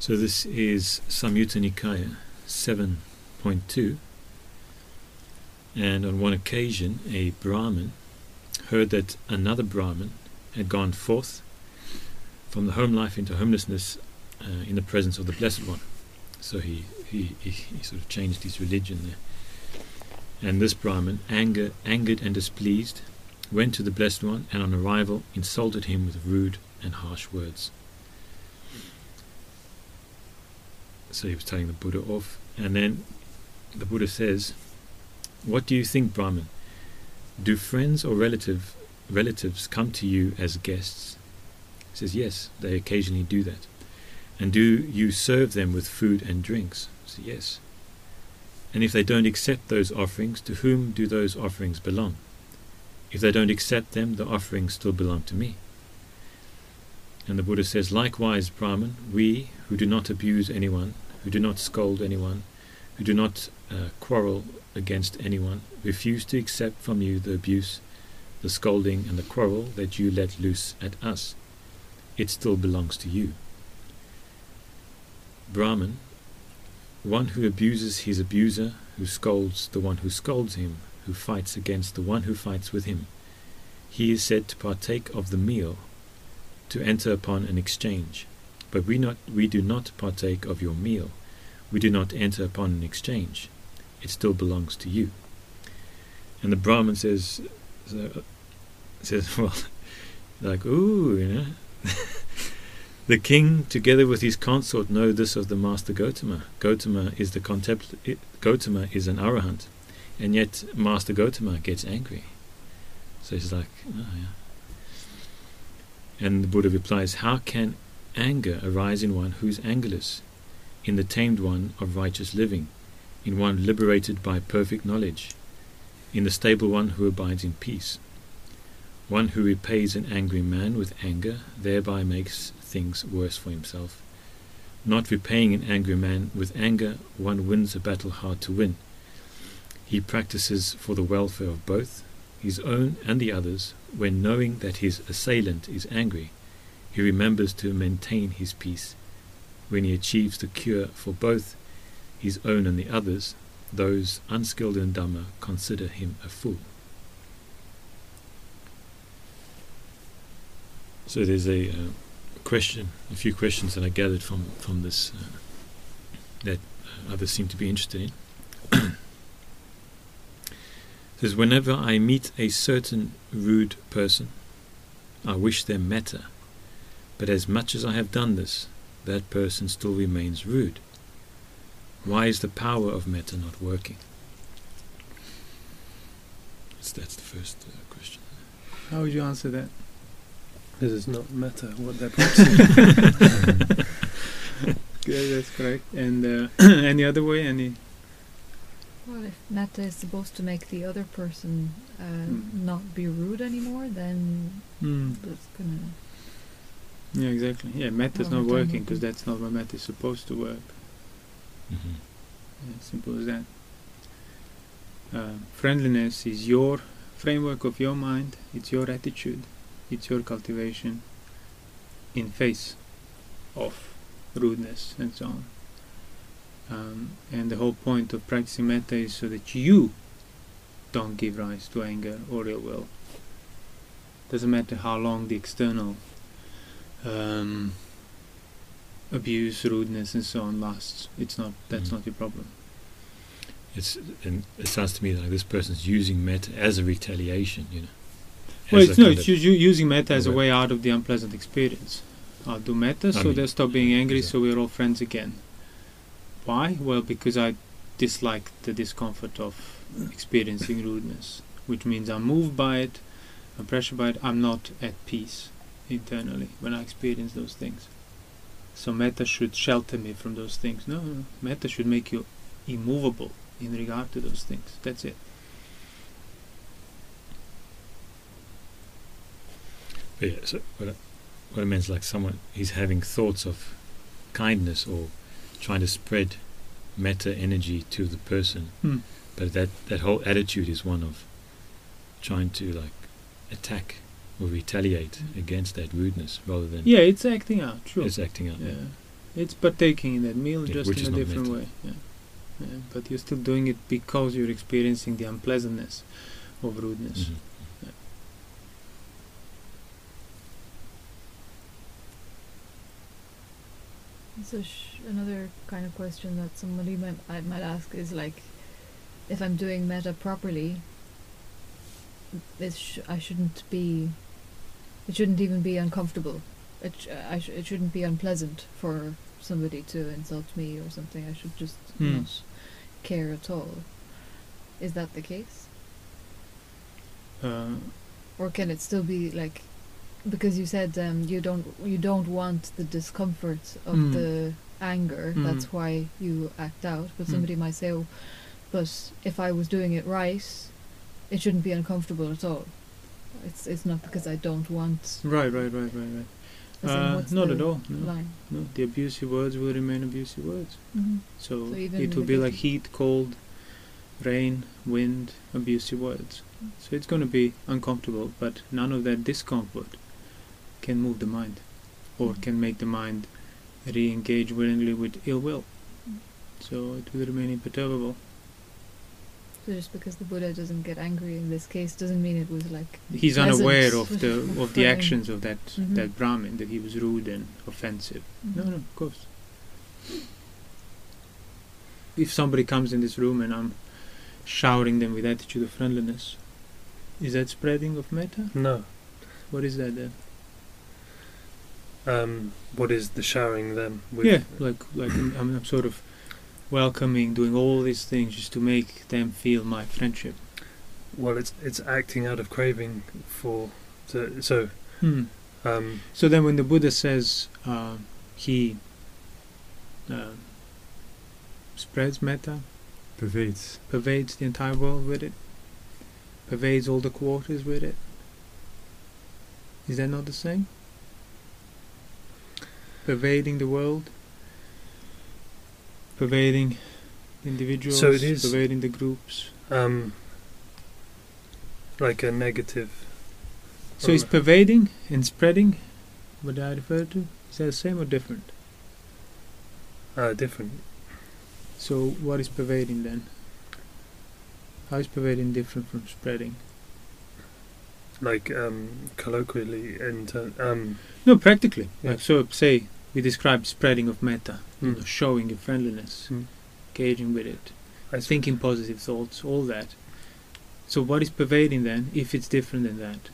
So this is Samyutta Nikaya 7.2. And on one occasion, a Brahmin heard that another Brahmin had gone forth from the home life into homelessness uh, in the presence of the Blessed One. So he, he, he, sort of changed his religion there. And this Brahmin, anger, angered and displeased, went to the Blessed One and on arrival insulted him with rude and harsh words. So he was telling the Buddha off. And then the Buddha says, What do you think, Brahmin? Do friends or relative, relatives come to you as guests? He says, Yes, they occasionally do that. And do you serve them with food and drinks? Says, Yes. And if they don't accept those offerings, to whom do those offerings belong? If they don't accept them, the offerings still belong to me. And the Buddha says, Likewise, Brahman, we who do not abuse anyone, who do not scold anyone, who do not uh, quarrel against anyone, refuse to accept from you the abuse, the scolding, and the quarrel that you let loose at us. It still belongs to you. Brahman, one who abuses his abuser, who scolds the one who scolds him, who fights against the one who fights with him. He is said to partake of the meal, to enter upon an exchange. But we, not, we do not partake of your meal. We do not enter upon an exchange. It still belongs to you. And the Brahmin says, says, well, like, ooh, you know. the king, together with his consort, know this of the master Gotama. Gotama is the contempl- Gotama is an arahant, and yet Master Gotama gets angry. So he's like, oh, yeah. And the Buddha replies, How can anger arise in one who is angerless, in the tamed one of righteous living, in one liberated by perfect knowledge, in the stable one who abides in peace? One who repays an angry man with anger thereby makes things worse for himself. Not repaying an angry man with anger, one wins a battle hard to win. He practices for the welfare of both, his own and the others, when knowing that his assailant is angry, he remembers to maintain his peace. When he achieves the cure for both his own and the others, those unskilled in Dhamma consider him a fool. So there's a uh, question, a few questions that I gathered from from this uh, that uh, others seem to be interested in. says, whenever I meet a certain rude person, I wish them metta, but as much as I have done this, that person still remains rude. Why is the power of metta not working? That's, that's the first uh, question. How would you answer that? This is not metta what that person. yeah, that's correct. And uh, any other way? Any? Well, if metta is supposed to make the other person uh, Mm. not be rude anymore, then Mm. that's gonna. Yeah, exactly. Yeah, metta is not working because that's not where metta is supposed to work. hmm Yeah, simple as that. Uh, friendliness is your framework of your mind. It's your attitude. It's your cultivation in face of rudeness and so on. Um, and the whole point of practicing metta is so that you don't give rise to anger or ill will. Doesn't matter how long the external um, abuse, rudeness, and so on lasts. It's not. That's Mhm. not your problem. It's and it sounds to me like this person's using metta as a retaliation, you know. Well, it's no, it's using metta as a way out of the unpleasant experience. I'll do metta so mean, they stop being angry, exactly. so we're all friends again. Why? Well, because I dislike the discomfort of experiencing rudeness, which means I'm moved by it, I'm pressured by it, I'm not at peace internally when I experience those things. So metta should shelter me from those things. No, no, metta should make you immovable in regard to those things. That's it. But yeah, so what I, what is like someone he's having thoughts of kindness or trying to spread metta energy to the person, Hmm. but that that whole attitude is one of trying to like attack or retaliate against that rudeness rather than Yeah, it's acting out. True. it's acting out. Yeah. It's partaking in that meal Yeah, just in a different metta. way. Yeah. yeah. But you're still doing it because you're experiencing the unpleasantness of rudeness. Mhm. So sh- another kind of question that somebody might I might ask is like, if I'm doing metta properly, it sh- I shouldn't be. It shouldn't even be uncomfortable. It sh- I sh- it shouldn't be unpleasant for somebody to insult me or something. I should just Hmm. not care at all. Is that the case, Uh, or can it still be like? Because you said um, you don't you don't want the discomfort of Mm. the anger. Mm. That's why you act out. But Mm. somebody might say, "Oh, but if I was doing it right, it shouldn't be uncomfortable at all." It's it's not because I don't want. right, right, right, right, right. Uh, not at all. No, Line. no. The abusive words will remain abusive words. Mm-hmm. So, So it will be like heat, cold, rain, wind, abusive words. Mm. So it's going to be uncomfortable, but none of that discomfort can move the mind or Mm. can make the mind re-engage willingly with ill will. So it will remain imperturbable. So just because the Buddha doesn't get angry in this case doesn't mean it was like He's unaware of the of the actions of that Mhm. that Brahmin that he was rude and offensive. No, Mhm. no, of course. If somebody comes in this room and I'm showering them with attitude of friendliness, is that spreading of metta? No. What is that then? Um, what is the showering them with? yeah, like like I'm, I'm, I'm sort of welcoming, doing all these things just to make them feel my friendship. Well, it's it's acting out of craving for. So, so Hmm. um, So then, when the Buddha says uh, he uh, spreads metta, Pervades. pervades the entire world with it, pervades all the quarters with it. Is that not the same? Pervading the world, pervading individuals, So it is- pervading the groups. um, like a negative. So it's pervading and spreading what I refer to? Is that the same or different? Uh, different. So what is pervading then? How is pervading different from spreading? Like um, colloquially, in ter- um, No, practically. Yeah. Like so, say we describe spreading of metta, you Mm. know, showing your friendliness, Mm. engaging with it, I thinking positive thoughts, all that. So what is pervading then, if it's different than that?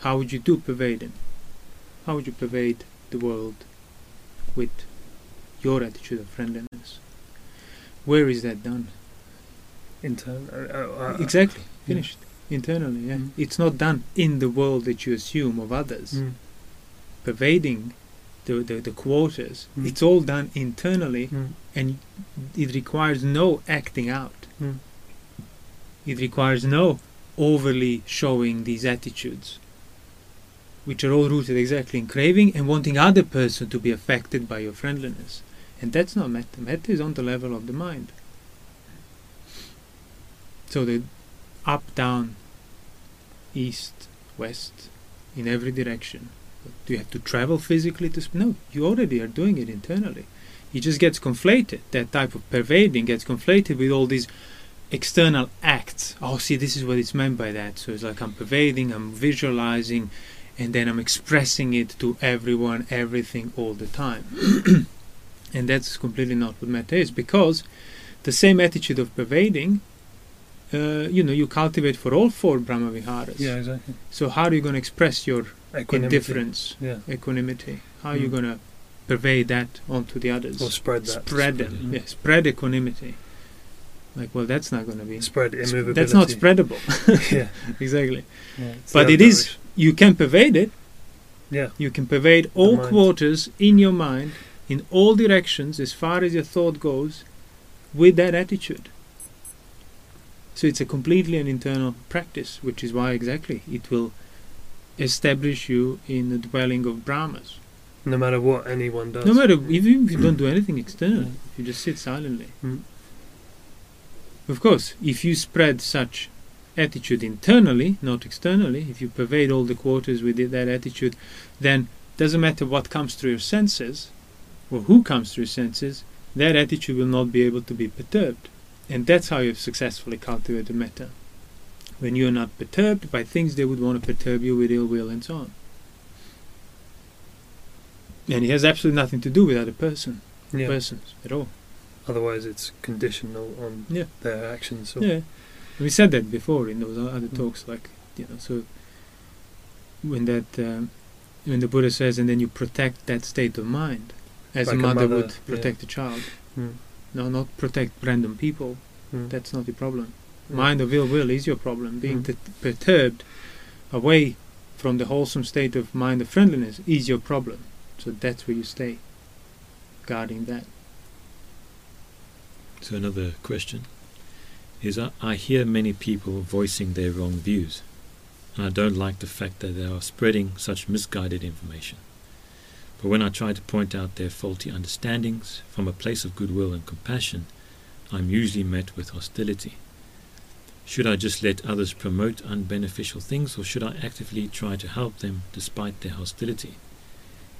How would you do pervading? How would you pervade the world with your attitude of friendliness? Where is that done? intern. Uh, uh, uh, exactly, yeah. Internally, yeah. Mm. It's not done in the world that you assume of others. mm, Pervading the, the, the quarters. Mm. It's all done internally mm, and it requires no acting out. mm. It requires no overly showing these attitudes, which are all rooted exactly in craving and wanting other person to be affected by your friendliness. And that's not metta. Metta is on the level of the mind. So the up, down, east, west, in every direction. Do you have to travel physically to? No, you already are doing it internally. It just gets conflated. That type of pervading gets conflated with all these external acts. Oh, see, this is what it's meant by that. So it's like I'm pervading, I'm visualizing, and then I'm expressing it to everyone, everything, all the time. and that's completely not what metta is, because the same attitude of pervading, uh, you know, you cultivate for all four Brahma Viharas. Yeah, exactly. So how are you going to express your Equanimity. indifference, Yeah. equanimity? How are you Mm. going to pervade that onto the others? Or spread that. spread Spread them. it. Yeah, spread equanimity. Like, well, that's not going to be. Spread sp- immovability. That's not spreadable. yeah. exactly. yeah it's But the it other is. direction. You can pervade it. Yeah. You can pervade all quarters in your mind, in all directions, as far as your thought goes, with that attitude. So it's a completely an internal practice, which is why exactly it will establish you in the dwelling of Brahmas. No matter what anyone does. No matter even if you don't do anything external, you just sit silently. Mm. Of course, if you spread such attitude internally, not externally, if you pervade all the quarters with it- that attitude, then doesn't matter what comes through your senses, or who comes through your senses, that attitude will not be able to be perturbed. And that's how you've successfully cultivated metta. When you're not perturbed by things they would want to perturb you with ill will and so on. And it has absolutely nothing to do with other person, Yeah. persons at all. Otherwise, it's conditional on Yeah. their actions. Yeah, we said that before in those other Mm. talks. Like you know, so when that um, when the Buddha says, and then you protect that state of mind, as Like a a mother, mother, would yeah. protect a child. Mm. No, not protect random people. Mm. That's not the problem. Yeah. Mind of ill will is your problem. Being Mm. t- perturbed away from the wholesome state of mind of friendliness is your problem. So that's where you stay, guarding that. So another question is I, I hear many people voicing their wrong views, and I don't like the fact that they are spreading such misguided information. But when I try to point out their faulty understandings from a place of goodwill and compassion, I'm usually met with hostility. Should I just let others promote unbeneficial things, or should I actively try to help them despite their hostility?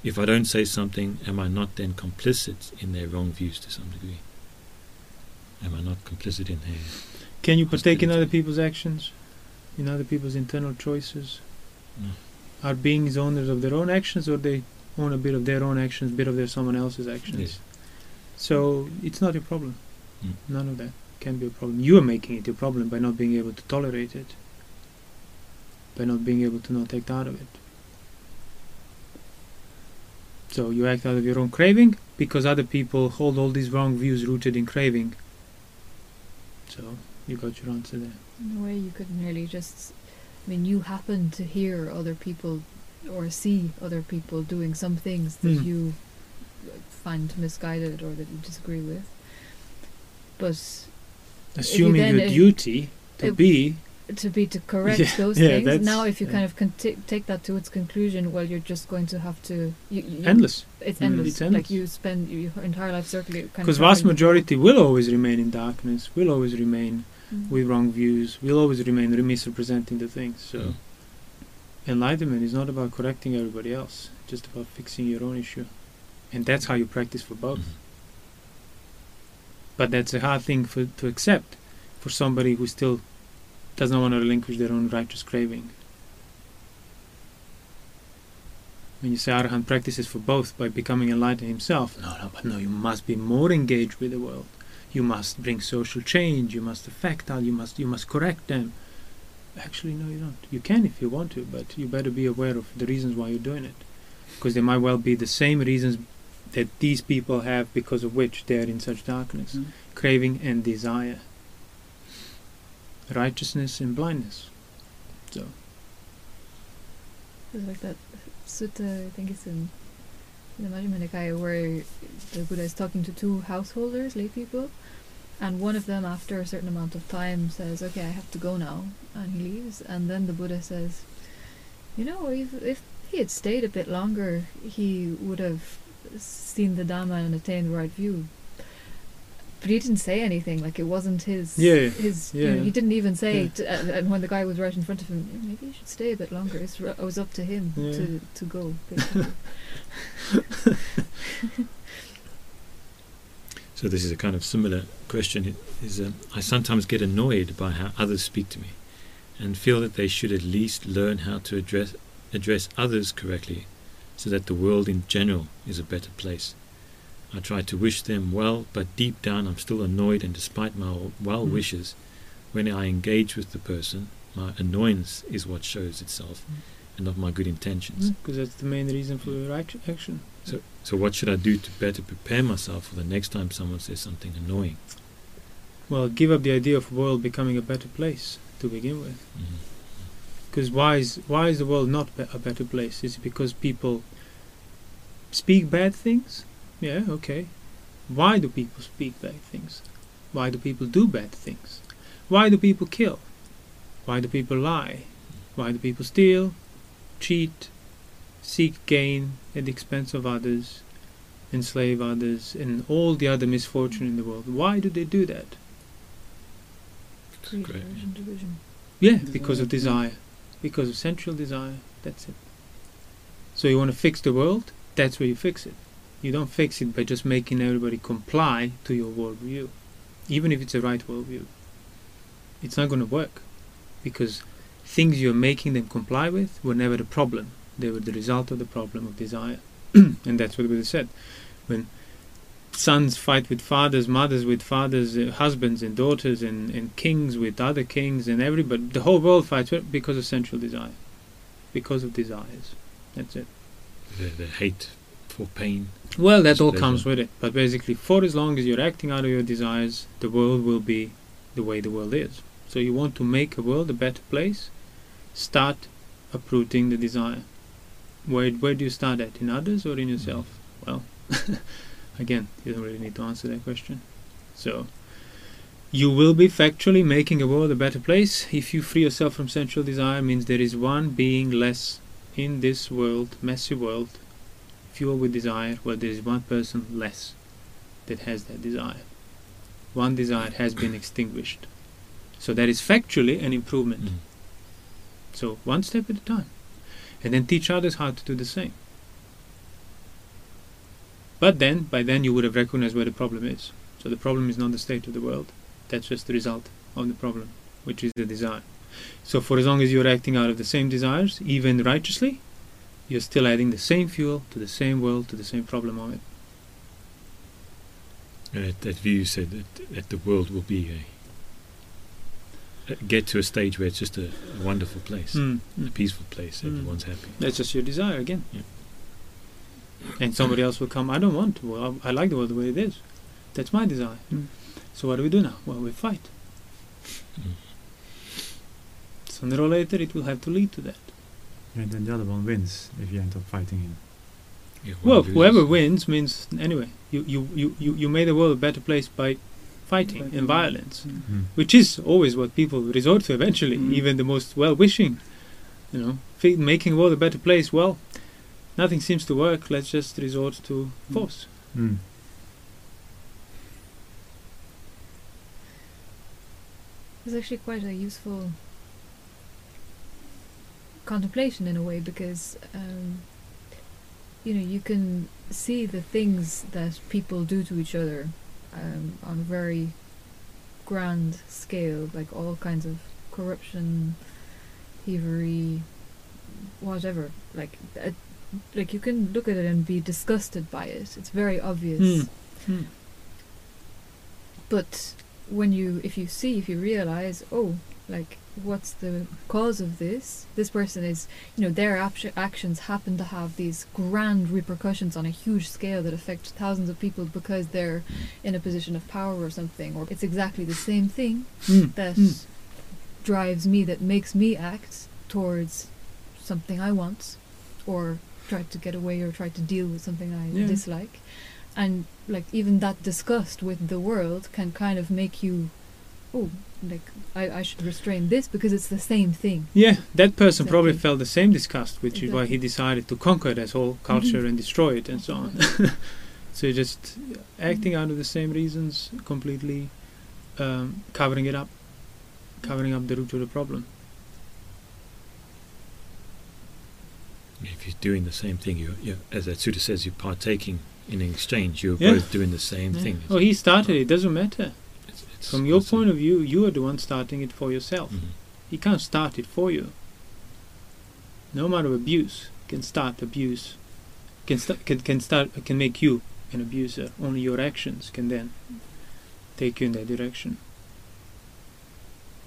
If I don't say something, am I not then complicit in their wrong views to some degree? Am I not complicit in their Can you partake in other people's actions, in other people's internal choices? No. Are beings owners of their own actions, or they own a bit of their own actions, a bit of their someone else's actions? Yes. So it's not your problem. Mm. None of that can be a problem. You are making it your problem by not being able to tolerate it, by not being able to not act out of it. So you act out of your own craving because other people hold all these wrong views rooted in craving. So you got your answer there. In a way, you could nearly just. I mean, you happen to hear other people or see other people doing some things that Hmm. you find misguided or that you disagree with. But Assuming then, your duty to if- be to be to correct Yeah, those yeah, things, now if you yeah. kind of con- t- take that to its conclusion, well, you're just going to have to. You, you, endless. It's Mm, endless. it's endless. Like you spend your entire life circling. Because vast majority will always remain in darkness, will always remain Mm. with wrong views, will always remain misrepresenting the things. So Mm. Enlightenment is not about correcting everybody else, just about fixing your own issue. And that's how you practice for both. Mhm. But that's a hard thing for to accept for somebody who still doesn't want to relinquish their own righteous craving. When you say Arahant practices for both by becoming enlightened himself, no, no, but no, you must be more engaged with the world. You must bring social change. You must affect all. You must you must correct them. Actually, no, you don't. You can if you want to, but you better be aware of the reasons why you're doing it, because there might well be the same reasons that these people have because of which they are in such darkness, Mm. craving and desire, righteousness and blindness. So It's like that sutta, I think it's in, in the Majjhima Nikaya, where the Buddha is talking to two householders, lay people, and one of them, after a certain amount of time, says, "Okay, I have to go now," and he leaves. And then the Buddha says, "You know, if if he had stayed a bit longer, he would have seen the Dhamma and attained the right view." But he didn't say anything. Like it wasn't his. Yeah, His. You know, yeah. he didn't even say. Yeah. To, uh, and when the guy was right in front of him, maybe you should stay a bit longer. It's, r- it was up to him Yeah. to to go. So this is a kind of similar question. Is um, I sometimes get annoyed by how others speak to me, and feel that they should at least learn how to address address others correctly, so that the world in general is a better place. I try to wish them well, but deep down I'm still annoyed, and despite my well Mm. wishes, when I engage with the person, my annoyance is what shows itself, Mm. And not my good intentions. Hmm, because that's the main reason for your act- action. So, so what should I do to better prepare myself for the next time someone says something annoying? Well, give up the idea of the world becoming a better place to begin with. Mm-hmm. Because why is why is the world not be- a better place? Is it because people speak bad things? Yeah, okay. Why do people speak bad things? Why do people do bad things? Why do people kill? Why do people lie? Why do people steal, cheat, seek gain at the expense of others, enslave others, and all the other misfortune in the world? Why do they do that? Great. division. Yeah, because of Desire. desire. Because of sensual desire. That's it. So you want to fix the world? That's where you fix it. You don't fix it by just making everybody comply to your worldview, even if it's a right worldview. It's not going to work because things you're making them comply with were never the problem. They were the result of the problem of desire. and that's what Buddha said. When sons fight with fathers, mothers with fathers, uh, husbands and daughters, and, and kings with other kings, and everybody, the whole world fights because of sensual desire. Because of desires. That's it. The, the hate for pain. Well, that all comes with it. But basically, for as long as you're acting out of your desires, the world will be the way the world is. So you want to make a world a better place, start uprooting the desire. Where where do you start at? In others or in yourself? Well, again, you don't really need to answer that question. So you will be factually making a world a better place if you free yourself from sensual desire means there is one being less in this world, messy world, fueled with desire, where there is one person less that has that desire. One desire has been extinguished. So that is factually an improvement. Mm. So one step at a time. And then teach others how to do the same. But then, by then, you would have recognized where the problem is. So the problem is not the state of the world. That's just the result of the problem, which is the desire. So for as long as you're acting out of the same desires, even righteously, you're still adding the same fuel to the same world, to the same problem of it. That, view said that, that the world will be a get to a stage where it's just a, a wonderful place, Mm. a peaceful place. Mm. Everyone's happy. That's just your desire again. Yeah. And somebody else will come, I don't want to. Well, I I like the world the way it is. That's my desire. Mm. So what do we do now? Well, we fight. Mm. Sooner or later, it will have to lead to that. And then the other one wins if you end up fighting him. Yeah, one Well, loses. whoever wins means anyway. You you, you, you, you made the world a better place by fighting Fighting. and violence, Mm. which is always what people resort to eventually. Mm. Even the most well-wishing, you know, fi- making the world a better place. Well, nothing seems to work. Let's just resort to Mm. force. Mm. It's actually quite a useful contemplation in a way because um, you know you can see the things that people do to each other um, on a very grand scale, like all kinds of corruption, thievery, whatever. Like, uh, like you can look at it and be disgusted by it. It's very obvious. Hmm. But when you, if you see, if you realize, oh, like, what's the cause of this? This person is, you know, their acti- actions happen to have these grand repercussions on a huge scale that affect thousands of people because they're in a position of power or something, or it's exactly the same thing Mm. that Mm. drives me, that makes me act towards something I want, or try to get away or try to deal with something I Yeah. dislike. And like even that disgust with the world can kind of make you, oh, like I, I should restrain this because it's the same thing. Yeah, that person probably felt the same disgust, which is why he decided to conquer that whole culture Mhm. and destroy it and so on. so just acting out of the same reasons, completely um, covering it up, covering up the root of the problem. If you're doing the same thing, you you as that Sutta says, you're partaking in an exchange. You're Yeah. both doing the same Yeah. thing. Oh, he started it. It doesn't matter. It's- it's- From your point of view, you are the one starting it for yourself. Mhm. He can't start it for you. No matter abuse can start abuse, can start can, can start can make you an abuser. Only your actions can then take you in that direction.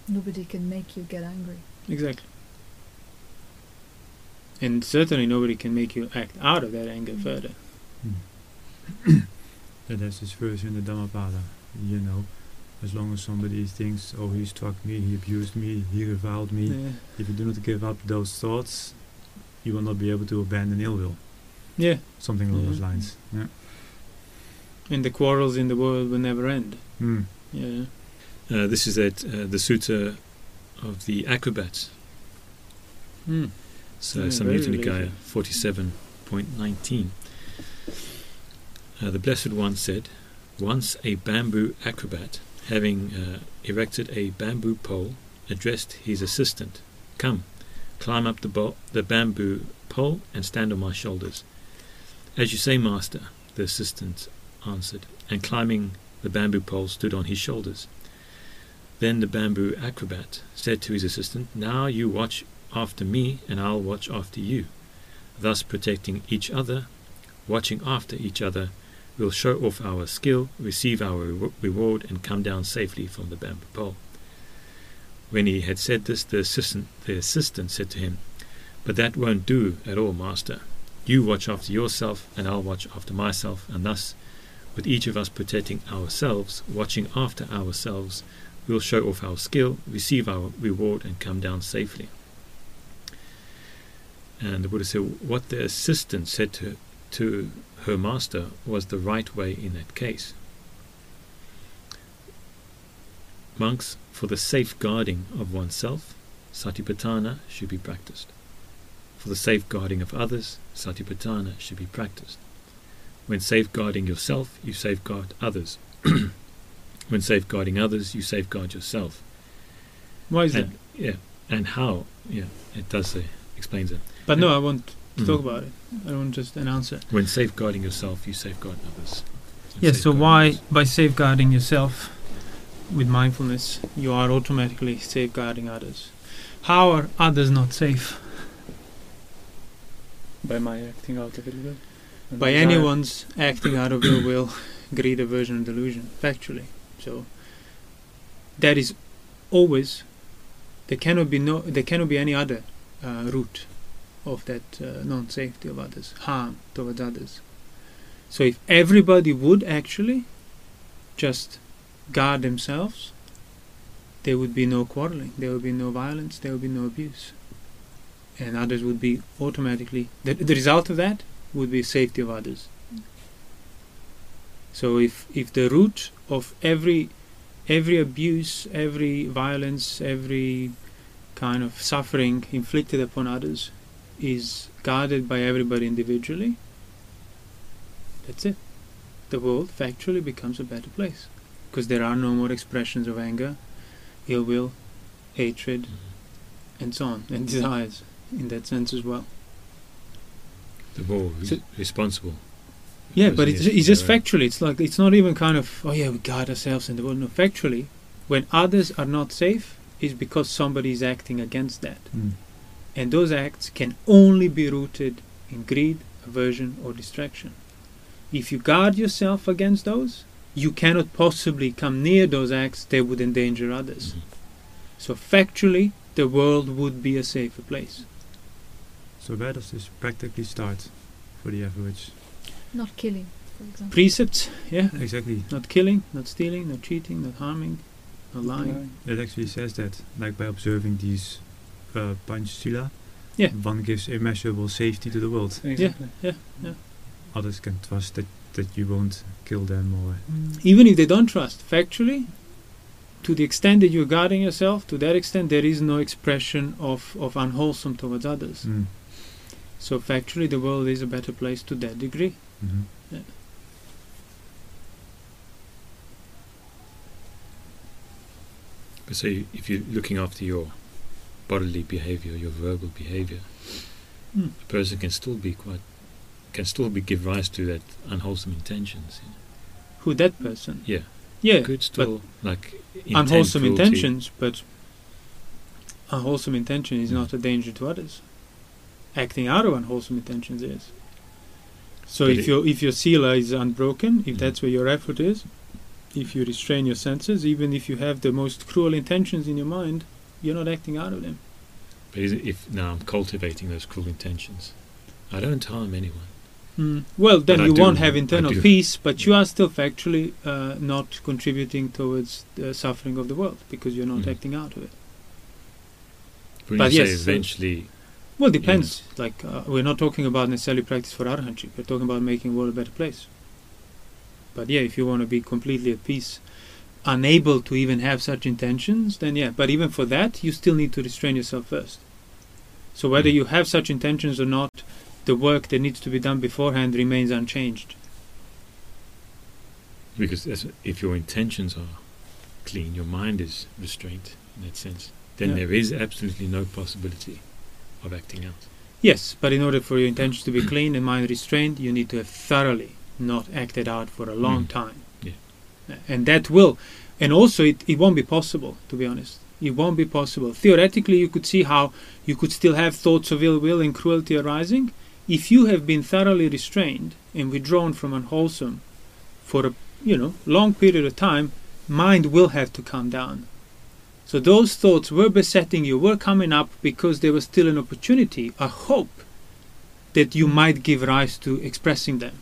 Nobody can make you get angry. Exactly. And certainly nobody can make you act out of that anger Mm. further. Yeah, there's this verse in the Dhammapada, you know, as long as somebody thinks, oh, he struck me, he abused me, he reviled me, Yeah. if you do not give up those thoughts, you will not be able to abandon ill will. yeah. Something along those Mhm. lines. Yeah. And the quarrels in the world will never end. Mm. Yeah. Uh, this is at uh, the Sutta of the acrobats. Mm. So Yeah, Samyutta very Nikaya related. 47.19. Uh, the Blessed One said, Once a bamboo acrobat, having uh, erected a bamboo pole, addressed his assistant, Come, climb up the, bo- the bamboo pole and stand on my shoulders. As you say, Master, the assistant answered, and climbing the bamboo pole stood on his shoulders. Then the bamboo acrobat said to his assistant, Now you watch after me, and I'll watch after you. Thus protecting each other, watching after each other, we'll show off our skill, receive our re- reward, and come down safely from the bamboo pole. When he had said this, the assistant, the assistant said to him, But that won't do at all, master. You watch after yourself, and I'll watch after myself, and thus, with each of us protecting ourselves, watching after ourselves, we'll show off our skill, receive our reward, and come down safely. And the Buddha said, What the assistant said to, to her master was the right way in that case. Monks, for the safeguarding of oneself, satipatthana should be practiced. For the safeguarding of others, satipatthana should be practiced. When safeguarding yourself, you safeguard others. when safeguarding others, you safeguard yourself. Why is that? Yeah, and how? Yeah, it does say, explains it. But no, I want to Mm. talk about it. I don't want just announce it. When safeguarding yourself, you safeguard others. When Yes. So why, others- by safeguarding yourself with mindfulness, you are automatically safeguarding others? How are others not safe? By my acting out of it. And By desire. anyone's acting out of their will, greed, aversion, and delusion. Factually. So that is always. There cannot be no. There cannot be any other uh, route of that uh, non-safety of others, harm towards others. So if everybody would actually just guard themselves, there would be no quarreling, there would be no violence, there would be no abuse, and others would be automatically. The, the result of that would be safety of others. So if if the root of every every abuse, every violence, every kind of suffering inflicted upon others is guarded by everybody individually, that's it. The world factually becomes a better place because there are no more expressions of anger, ill will, hatred, Mhm. and so on, and desires in that sense as well. The world re- So- responsible. Yeah, but it's, it's just factually. It's like it's not even kind of oh yeah we guard ourselves in the world. No, factually, when others are not safe, is because somebody is acting against that, Mm. And those acts can only be rooted in greed, aversion, or distraction. If you guard yourself against those, you cannot possibly come near those acts that would endanger others. So factually, the world would be a safer place. So where does this practically start for the average? Not killing, for example. Precepts, yeah, Exactly. not killing, not stealing, not cheating, not harming, not lying. It actually says that, like by observing these uh, Panchasila, Yeah. one gives immeasurable safety to the world. Exactly. Yeah, yeah. Others can trust that, that you won't kill them or even if they don't trust factually to the extent that you're guarding yourself to that extent there is no expression of, of unwholesome towards others Mm. so factually the world is a better place to that degree Mhm. Yeah. But so if you're looking after your bodily behavior, your verbal behavior, Hmm. a person can still be quite, can still be give rise to that unwholesome intentions. who that person Yeah, yeah could still like unwholesome cruelty. intentions but unwholesome intention is Mm. not a danger to others acting out of unwholesome intentions is so But if your if your sila is unbroken if Mm. that's where your effort is if you restrain your senses even if you have the most cruel intentions in your mind you're not acting out of them But if now I'm cultivating those cruel intentions, I don't harm anyone. Mm. Well, then But you won't have internal peace, but you are still factually uh, not contributing towards the suffering of the world because you're not Mhm. acting out of it. But you yes, say eventually, Well, depends. Like uh, we're not talking about necessarily practice for arhanship. We're talking about making the world a better place. But yeah, if you want to be completely at peace, unable to even have such intentions, then yeah. But even for that, you still need to restrain yourself first. So whether Mm. you have such intentions or not, the work that needs to be done beforehand remains unchanged. because if your intentions are clean, your mind is restrained in that sense, then Yeah. there is absolutely no possibility of acting out. Yes, but in order for your intentions to be clean and mind restrained, you need to have thoroughly not acted out for a long Mm. time. And that will, and also it, it won't be possible, to be honest. It won't be possible. Theoretically, you could see how you could still have thoughts of ill will and cruelty arising if you have been thoroughly restrained and withdrawn from unwholesome for a you know long period of time. Mind will have to calm down. So those thoughts were besetting you, were coming up because there was still an opportunity, a hope that you might give rise to expressing them.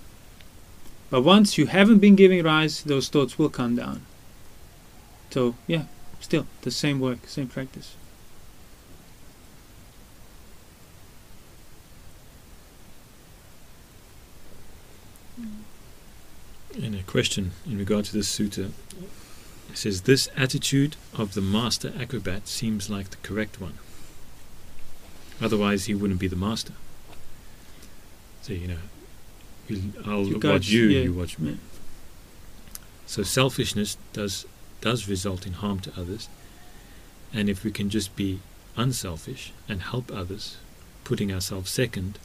But once you haven't been giving rise, those thoughts will come down. So, yeah, still the same work, same practice. And a question in regard to this sutta. It says, This attitude of the master acrobat seems like the correct one. Otherwise, he wouldn't be the master. So, you know, we'll- I'll You watch you, yeah, you watch me. yeah. So, selfishness does, does result in harm to others. And if we can just be unselfish and help others, putting ourselves second,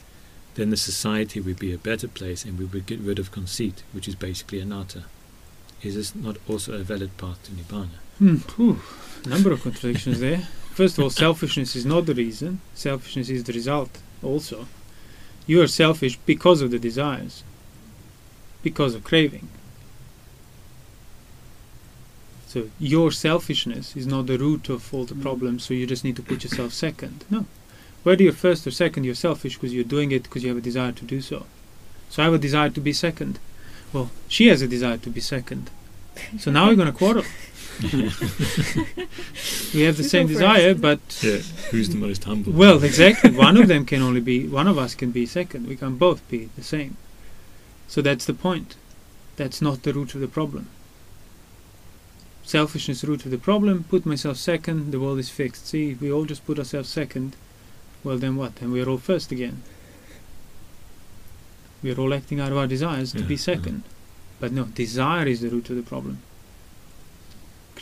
then the society would be a better place and we would get rid of conceit, which is basically anatta. Is this not also a valid path to nibbana? Hmm, number of contradictions there. First of all, selfishness is not the reason. Selfishness is the result. Also, you are selfish because of the desires, because of craving. So your selfishness is not the root of all the problems. So you just need to put yourself second. No, whether you're first or second, you're selfish because you're doing it because you have a desire to do so. So I have a desire to be second. Well, she has a desire to be second. So now we're going to quarrel. we have the You same desire, but Yeah, who's the most humble? well, exactly. One of them can only be one of us can be second. We can both be the same. So that's the point. That's not the root of the problem. Selfishness is the root of the problem. Put myself second. The world is fixed. See, if we all just put ourselves second, well then what? Then we're all first again. We're all acting out of our desires to Yeah, be yeah. second. But no, desire is the root of the problem.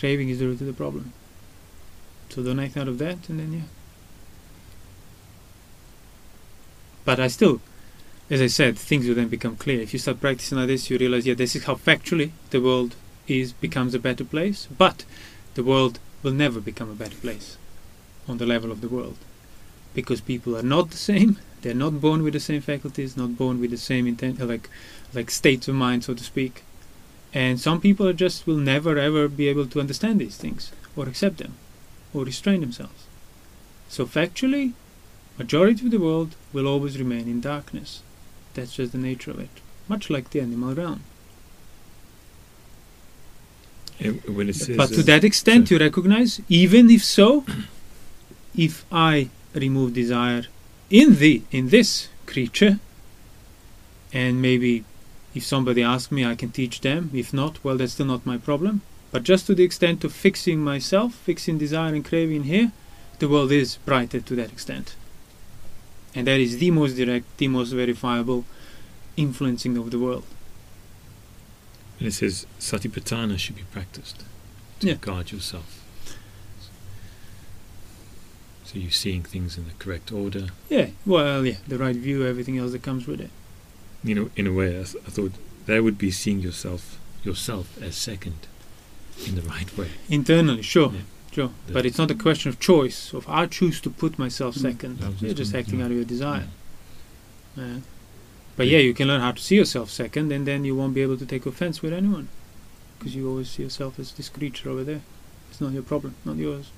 Craving is the root of the problem. So don't act out of that, and then yeah. But I still, as I said, things will then become clear. If you start practicing like this, you realize, yeah, this is how factually the world is becomes a better place. But the world will never become a better place on the level of the world, because people are not the same. They're not born with the same faculties, not born with the same intent, like like states of mind, so to speak. And some people just will never ever be able to understand these things or accept them or restrain themselves. So factually, majority of the world will always remain in darkness. That's just the nature of it. Much like the animal realm. It But to uh, that extent, so- you recognize, even if so, if I remove desire in the in this creature, and maybe if somebody asks me, I can teach them. If not, well, that's still not my problem. But just to the extent of fixing myself, fixing desire and craving here, the world is brighter to that extent. And that is the most direct, the most verifiable influencing of the world. And it says satipatthana should be practiced to Yeah. guard yourself. So you're seeing things in the correct order. Yeah, well, yeah, the right view, everything else that comes with it. You know, in a way, I, th- I thought that would be seeing yourself yourself as second in the right way. Internally, sure, Yeah. sure. But it's not a question of choice. Of I choose to put myself Mm. second. You're just just acting yeah. out of your desire. Yeah. Yeah. But yeah, you can learn how to see yourself second, and then you won't be able to take offense with anyone, because you always see yourself as this creature over there. It's not your problem, not yours.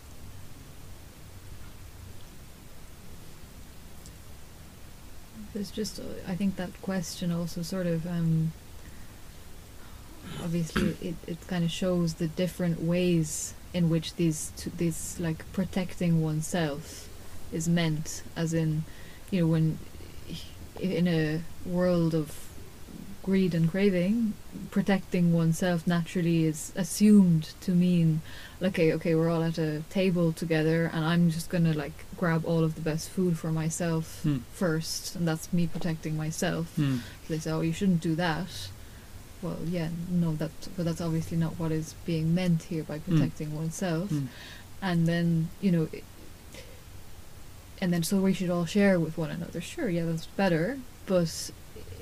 There's just, uh, I think that question also sort of, um, obviously, it, it kind of shows the different ways in which these, t- these like protecting oneself is meant, as in, you know, when in a world of greed and craving, protecting oneself naturally is assumed to mean, okay, okay, we're all at a table together, and I'm just gonna like grab all of the best food for myself Hmm. first, and that's me protecting myself. Hmm. So they say, oh, you shouldn't do that. Well, yeah, no, that, but that's obviously not what is being meant here by protecting oneself. Hmm. And then, you know, it, and then so we should all share with one another. Sure, yeah, that's better, but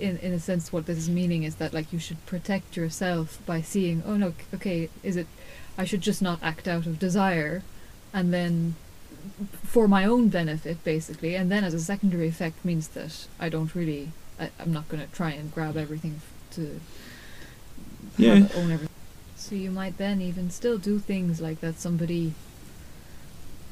in in a sense, what this is meaning is that like you should protect yourself by seeing, oh no, okay, is it? I should just not act out of desire, and then for my own benefit, basically, and then as a secondary effect means that I don't really, I, I'm not going to try and grab everything f- to Yeah. own everything. So you might then even still do things like that somebody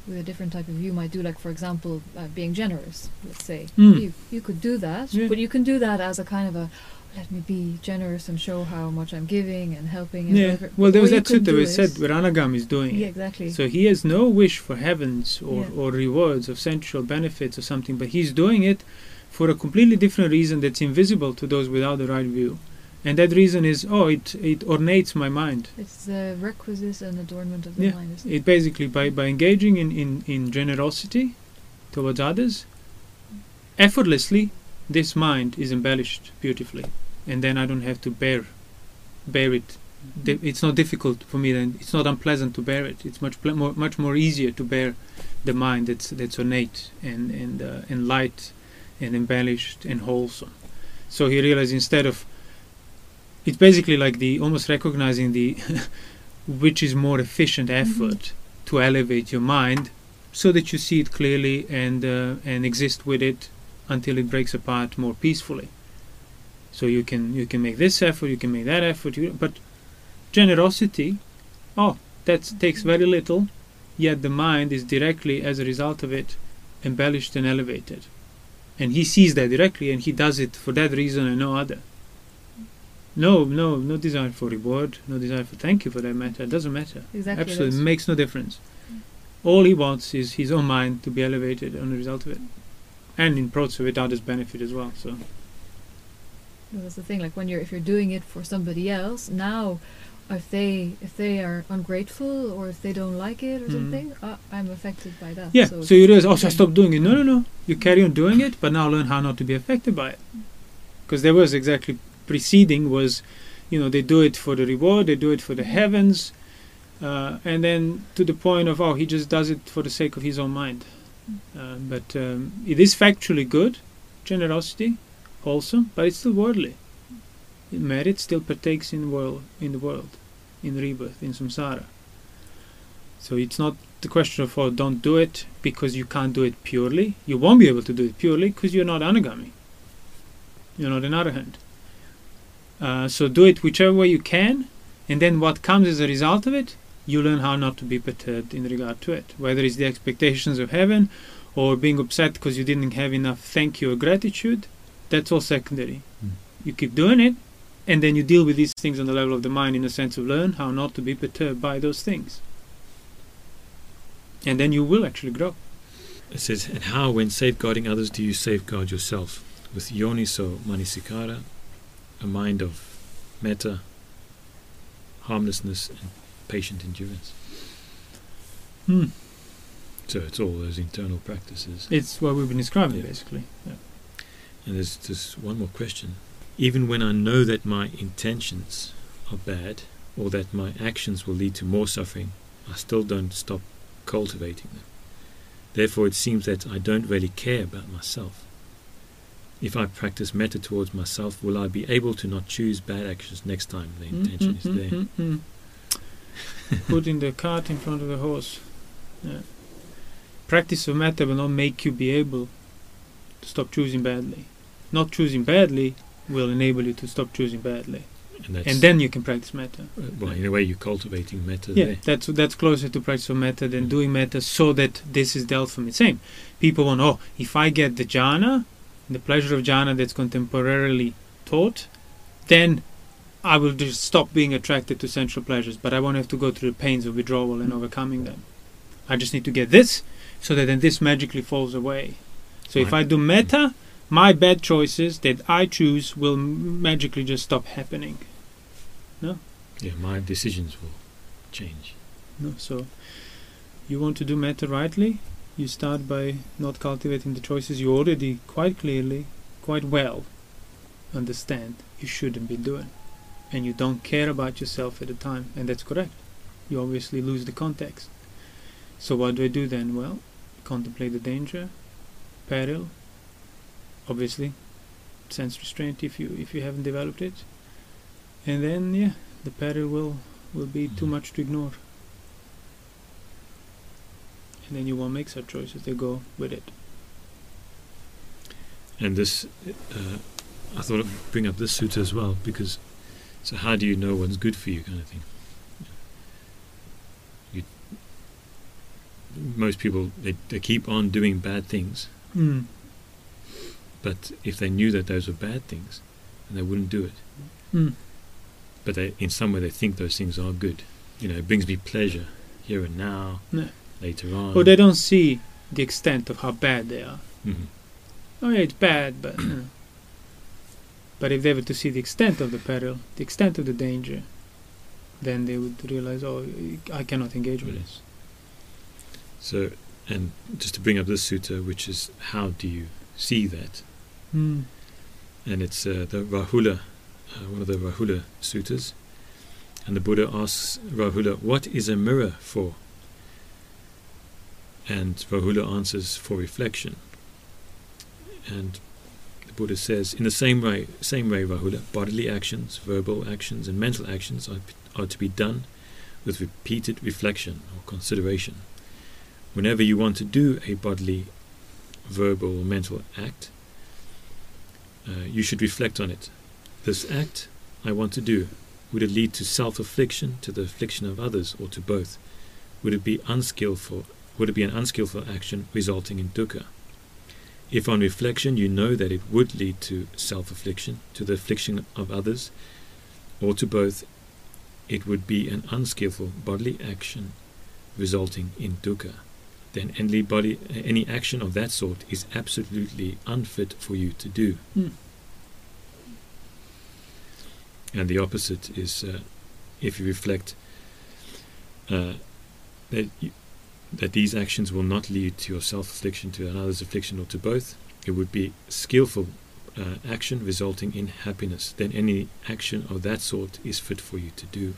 with a different type of view might do, like for example, uh, being generous. Let's say Mm. you you could do that, Yeah. but you can do that as a kind of a let me be generous and show how much I'm giving and helping. And Yeah. whatever. Well, there was that sutta where said where anagami is doing Yeah, it. exactly. So he has no wish for heavens or, Yeah. or rewards of sensual benefits or something, but he's doing it for a completely different reason that's invisible to those without the right view. And that reason is, oh, it, it ornates my mind. it's the requisite and adornment of the Yeah. mind. Isn't It basically, by, by engaging in, in, in generosity towards others, effortlessly, this mind is embellished beautifully. And then I don't have to bear, bear it. Di- It's not difficult for me, then it's not unpleasant to bear it. It's much ple- more, much more easier to bear the mind that's that's ornate and and uh, and light and embellished and wholesome. So he realized instead of it's basically like the almost recognizing the which is more efficient effort to elevate your mind so that you see it clearly and uh, and exist with it until it breaks apart more peacefully. So you can you can make this effort, you can make that effort, you, but generosity, oh, that takes very little, yet the mind is directly as a result of it embellished and elevated, and he sees that directly, and he does it for that reason and no other. No, no, no desire for reward, no desire for thank you for that matter. It doesn't matter. Exactly. Absolutely, makes no difference. All he wants is his own mind to be elevated on the result of it, and in process with others' benefit as well. So That's the thing. Like when you're if you're doing it for somebody else, now if they if they are ungrateful or if they don't like it or Mhm. something, uh, I'm affected by that. yeah, So, so you realize, oh, so I stopped doing it. No, no, no. You carry on doing it, but now learn how not to be affected by it. Because there was exactly preceding was, you know, they do it for the reward, they do it for the heavens, uh, and then to the point of, oh, he just does it for the sake of his own mind. Uh, but um, it is factually good, generosity, wholesome, but it's still worldly. Merit still partakes in world, in the world, in rebirth, in samsara. So it's not the question of oh, don't do it because you can't do it purely. You won't be able to do it purely because you're not anagami. You're not an arahant. Uh, so do it whichever way you can, and then what comes as a result of it, you learn how not to be perturbed in regard to it. Whether it's the expectations of heaven, or being upset because you didn't have enough thank you or gratitude, that's all secondary. Mm. You keep doing it, and then you deal with these things on the level of the mind in the sense of learn how not to be perturbed by those things. And then you will actually grow. It says, and how, when safeguarding others, do you safeguard yourself? With yoniso manasikara, a mind of metta, harmlessness, and patient endurance. Hmm. So it's all those internal practices. It's what we've been describing, Yeah. basically. Yeah. And there's just one more question. Even when I know that my intentions are bad, or that my actions will lead to more suffering, I still don't stop cultivating them. Therefore, it seems that I don't really care about myself. If I practice metta towards myself, will I be able to not choose bad actions next time the intention is there? Mm, mm, mm. Putting the cart in front of the horse. Yeah. Practice of metta will not make you be able to stop choosing badly. Not choosing badly will enable you to stop choosing badly, And, that's, and then you can practice metta. uh, well, in a way, you're cultivating metta Yeah, there. that's that's closer to practice of metta than Mm. doing metta so that this is dealt from it. Same. People want, oh, if I get the jhana, the pleasure of jhana that's contemporarily taught, then I will just stop being attracted to sensual pleasures, but I won't have to go through the pains of withdrawal and overcoming them. I just need to get this, so that then this magically falls away. So if I do metta, my bad choices that I choose will magically just stop happening. No? Yeah, my decisions will change. No, so you want to do metta rightly, you start by not cultivating the choices you already quite clearly, quite well understand you shouldn't be doing. And you don't care about yourself at the time, and that's correct. You obviously lose the context. So what do I do then? Well, contemplate the danger, peril, obviously, sense restraint if you if you haven't developed it. And then yeah, the peril will will be too Mhm. much to ignore. And then you won't make such choices. They go with it. And this, uh, I thought I'd bring up this sutta as well because, so how do you know what's good for you, kind of thing. You, most people they, they keep on doing bad things, Mm. but if they knew that those were bad things, then they wouldn't do it. Mm. But they, in some way, they think those things are good. You know, it brings me pleasure here and now. Yeah. Later on. Or they don't see the extent of how bad they are. Mhm. Oh yeah, it's bad, but but if they were to see the extent of the peril, the extent of the danger, then they would realize, oh, I cannot engage with this. So, and just to bring up this sutta, which is how do you see that? Mm. and it's uh, the Rahula, uh, one of the Rahula suttas. And the Buddha asks Rahula, "What is a mirror for?" And Rahula answers, "For reflection." And the Buddha says, "In the same way, same way, Rahula, bodily actions, verbal actions, and mental actions are, are to be done with repeated reflection or consideration. Whenever you want to do a bodily, verbal, or mental act." Uh, you should reflect on it. This act I want to do, would it lead to self affliction, to the affliction of others, or to both? Would it be unskillful? Would it be an unskillful action resulting in dukkha? If on reflection you know that it would lead to self affliction, to the affliction of others, or to both, it would be an unskillful bodily action resulting in dukkha. Then any body, any action of that sort is absolutely unfit for you to do. Mm. And the opposite is uh, if you reflect uh, that you, that these actions will not lead to your self-affliction, to another's affliction, or to both, it would be skillful uh, action resulting in happiness. Then any action of that sort is fit for you to do.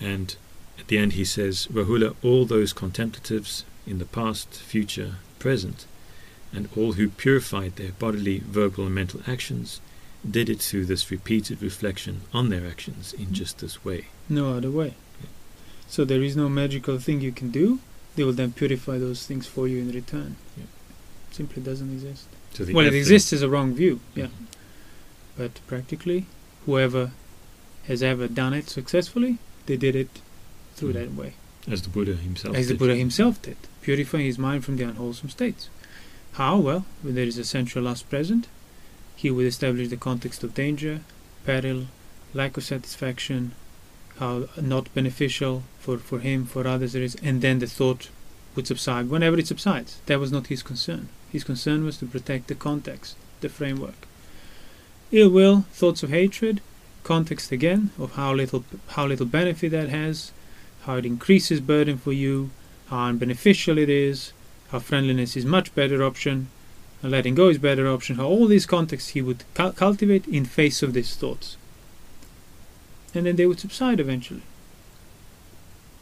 And at the end he says, Rahula, all those contemplatives in the past, future, present, and all who purified their bodily, verbal, and mental actions did it through this repeated reflection on their actions in just this way. No other way. So there is no magical thing you can do. They will then purify those things for you in return. Yeah. Simply doesn't exist. So the well, it exists as a wrong view, yeah. Mhm. But practically, whoever has ever done it successfully, they did it through Mhm. that way. As the Buddha himself as the did. Buddha himself did, purifying his mind from the unwholesome states. How? Well, when there is a sensual lust present, he would establish the context of danger, peril, lack of satisfaction, how not beneficial for, for him, for others it is, and then the thought would subside whenever it subsides. That was not his concern. His concern was to protect the context, the framework. Ill will, thoughts of hatred, context again of how little how little benefit that has, how it increases burden for you, how unbeneficial it is, how friendliness is much better option, and letting go is better option, how all these contexts he would cul- cultivate in face of these thoughts. And then they would subside eventually.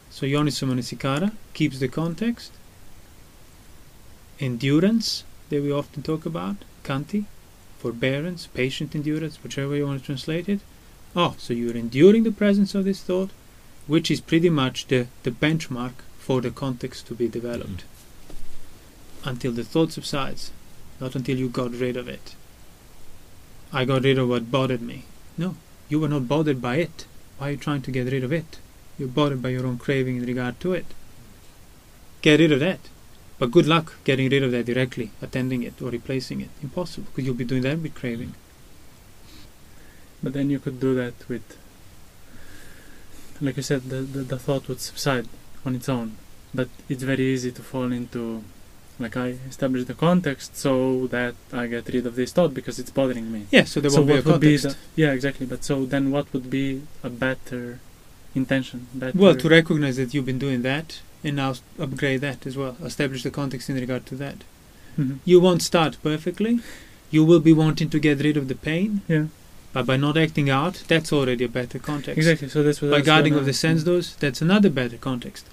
So Yonisoma Manasikara keeps the context. Endurance, that we often talk about, Khanti, forbearance, patient endurance, whichever you want to translate it. Oh, so you're enduring the presence of this thought, which is pretty much the, the benchmark for the context to be developed. Mm-hmm. Until the thought subsides, not until you got rid of it. I got rid of what bothered me. No, you were not bothered by it. Why are you trying to get rid of it? You're bothered by your own craving in regard to it. Get rid of that. But good luck getting rid of that directly, attending it or replacing it. Impossible, because you'll be doing that with craving. But then you could do that with, like you said, the, the, the thought would subside on its own. But it's very easy to fall into, like I establish the context so that I get rid of this thought because it's bothering me. Yeah, so there so won't be a would be context. the, yeah, exactly. But so then what would be a better intention? Better Well, to recognize that you've been doing that and now upgrade that as well. Establish the context in regard to that. Mhm. You won't start perfectly. You will be wanting to get rid of the pain, Yeah, but by not acting out, that's already a better context. exactly. So that's what By guarding of the sense, those that's another better context.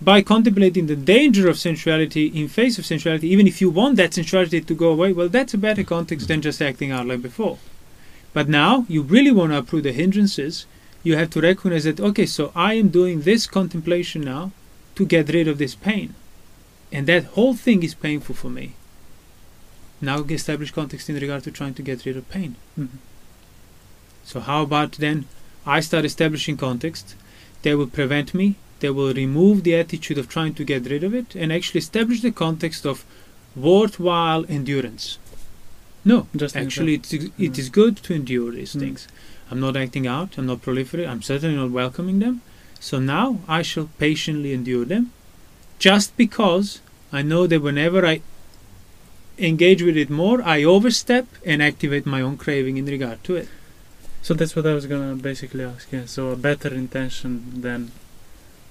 By contemplating the danger of sensuality in face of sensuality, even if you want that sensuality to go away, well, that's a better context than just acting out like before. But now you really want to uproot the hindrances. You have to recognize that, okay, so I am doing this contemplation now to get rid of this pain. And that whole thing is painful for me. Now we establish context in regard to trying to get rid of pain. Mhm. So how about then I start establishing context that will prevent me, that will remove the attitude of trying to get rid of it, and actually establish the context of worthwhile endurance. No, Just actually, it's, it Mm. is good to endure these Mm. things. I'm not acting out. I'm not proliferating. I'm certainly not welcoming them. So now I shall patiently endure them, just because I know that whenever I engage with it more, I overstep and activate my own craving in regard to it. So that's what I was gonna basically ask. Yeah. So a better intention than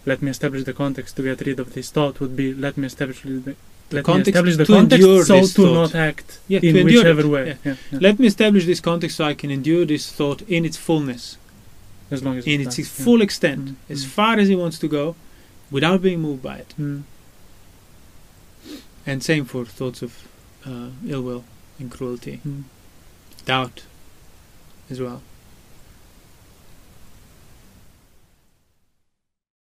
let me establish the context to get rid of this thought would be let me establish the, let me context establish the to context so to thought. not act Yeah, in whichever it. way. Yeah. Yeah. yeah. Let me establish this context so I can endure this thought in its fullness, as long as in it's its full extent, Mm, as mm. far as it wants to go, without being moved by it. Mm. And same for thoughts of uh, ill will and cruelty, Mm. doubt as well.